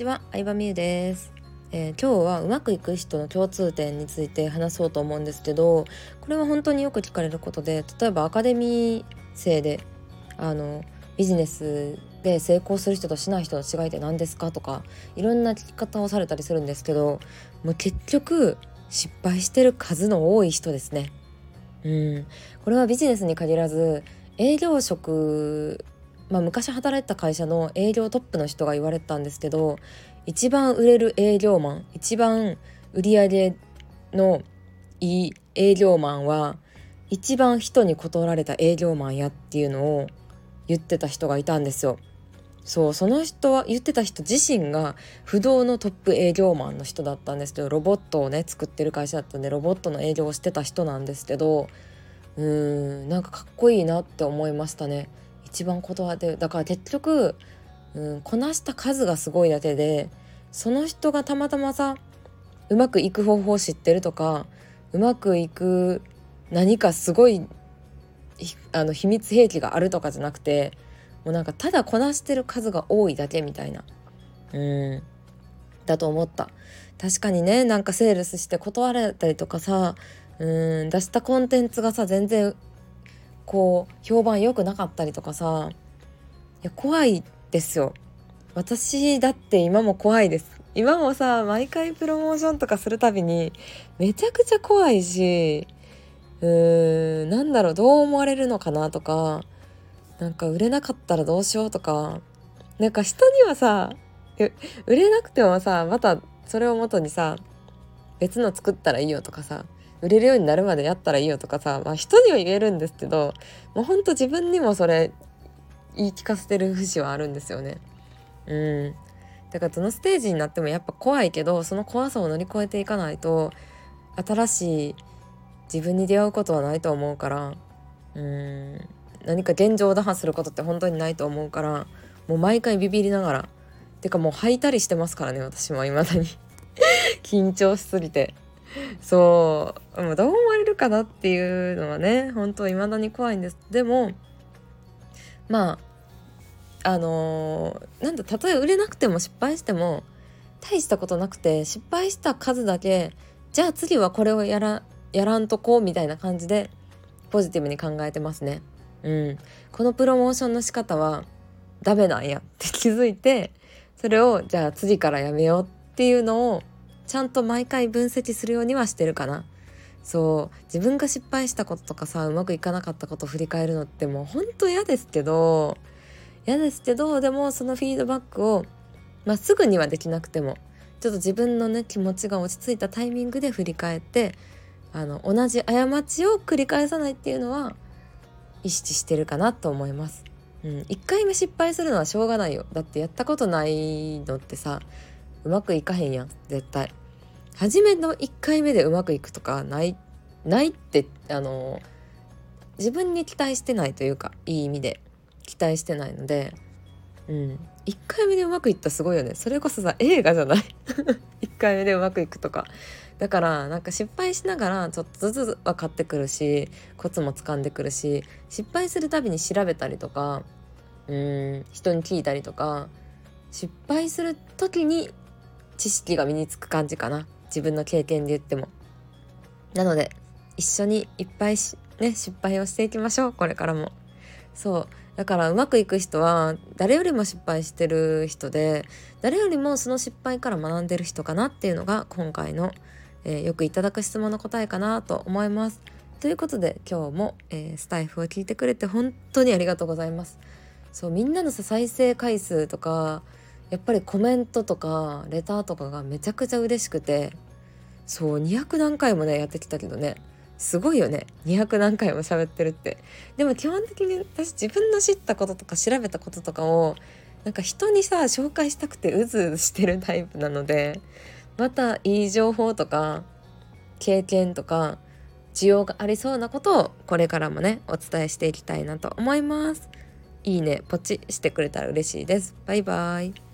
ちは、相葉美優です、えー、今日はうまくいく人の共通点について話そうと思うんですけどこれは本当によく聞かれることで例えばアカデミー生であのビジネスで成功する人としない人の違いって何ですか？とかいろんな聞き方をされたりするんですけどもう結局失敗してる数の多い人ですね。うん。これはビジネスに限らず営業職まあ、昔働いてた会社の営業トップの人が言われたんですけど一番売れる営業マン一番売り上げのいい営業マンは一番人に断られた営業マンやっていうのを言ってた人がいたんですよ。そうその人は言ってた人自身が不動のトップ営業マンの人だったんですけどロボットをね作ってる会社だったんでロボットの営業をしてた人なんですけどうーんなんかかっこいいなって思いましたね。一番断ってだから結局、うん、こなした数がすごいだけでその人がたまたまさうまくいく方法を知ってるとかうまくいく何かすごいあの秘密兵器があるとかじゃなくてもうなんかただこなしてる数が多いだけみたいなうんだと思った。確かにねなんかセールスして断られたりとかさうん出したコンテンツがさ全然こう評判良くなかったりとかさいや怖いですよ。私だって今も怖いです。今もさ毎回プロモーションとかするたびにめちゃくちゃ怖いしうーんなんだろうどう思われるのかなとかなんか売れなかったらどうしようとかなんか人にはさ売れなくてもさまたそれをもとにさ別の作ったらいいよとかさ売れるようになるまでやったらいいよとかさ、まあ、人には言えるんですけどもうほんと自分にもそれ言い聞かせてる節はあるんですよね。うん。だからどのステージになってもやっぱ怖いけどその怖さを乗り越えていかないと新しい自分に出会うことはないと思うからうん。何か現状を打破することって本当にないと思うからもう毎回ビビりながら。てかもう吐いたりしてますからね私も未だに。緊張しすぎて。そう。もうどう思われるかなっていうのはね本当未だに怖いんです。でもまああのー、なんだたとえ売れなくても失敗しても大したことなくて失敗した数だけじゃあ次はこれをやらやらんとこうみたいな感じでポジティブに考えてますね。うん、このプロモーションの仕方はダメなんやって気づいてそれをじゃあ次からやめようっていうのをちゃんと毎回分析するようにはしてるかな。そう自分が失敗したこととかさうまくいかなかったことを振り返るのってもうほんと嫌ですけど嫌ですけどでもそのフィードバックを、まあ、すぐにはできなくてもちょっと自分のね気持ちが落ち着いたタイミングで振り返ってあの同じ過ちを繰り返さないっていうのは意識してるかなと思います。うん、1回目失敗するのはしょうがないよだってやったことないのってさうまくいかへんやん絶対初めの1回目でうまくいくとかないないってあの自分に期待してないというかいい意味で期待してないのでうん。1回目でうまくいったすごいよね。それこそさ映画じゃない。1回目でうまくいくとか。だからなんか失敗しながらちょっとずつ分かってくるしコツもつかんでくるし失敗するたびに調べたりとかうん人に聞いたりとか失敗する時に知識が身につく感じかな。自分の経験で言っても。なので一緒にいっぱいし、ね、失敗をしていきましょうこれからも。そう。だからうまくいく人は誰よりも失敗してる人で誰よりもその失敗から学んでる人かなっていうのが今回の、えー、よくいただく質問の答えかなと思います。ということで今日も、えー、スタイフを聞いてくれて本当にありがとうございます。そうみんなのさ再生回数とかやっぱりコメントとかレターとかがめちゃくちゃ嬉しくてそう200何回もねやってきたけどねすごいよね200何回も喋ってるってでも基本的に私自分の知ったこととか調べたこととかをなんか人にさ紹介したくてうずうずしてるタイプなのでまたいい情報とか経験とか需要がありそうなことをこれからもねお伝えしていきたいなと思います。いいねポチしてくれたら嬉しいです。バイバイ。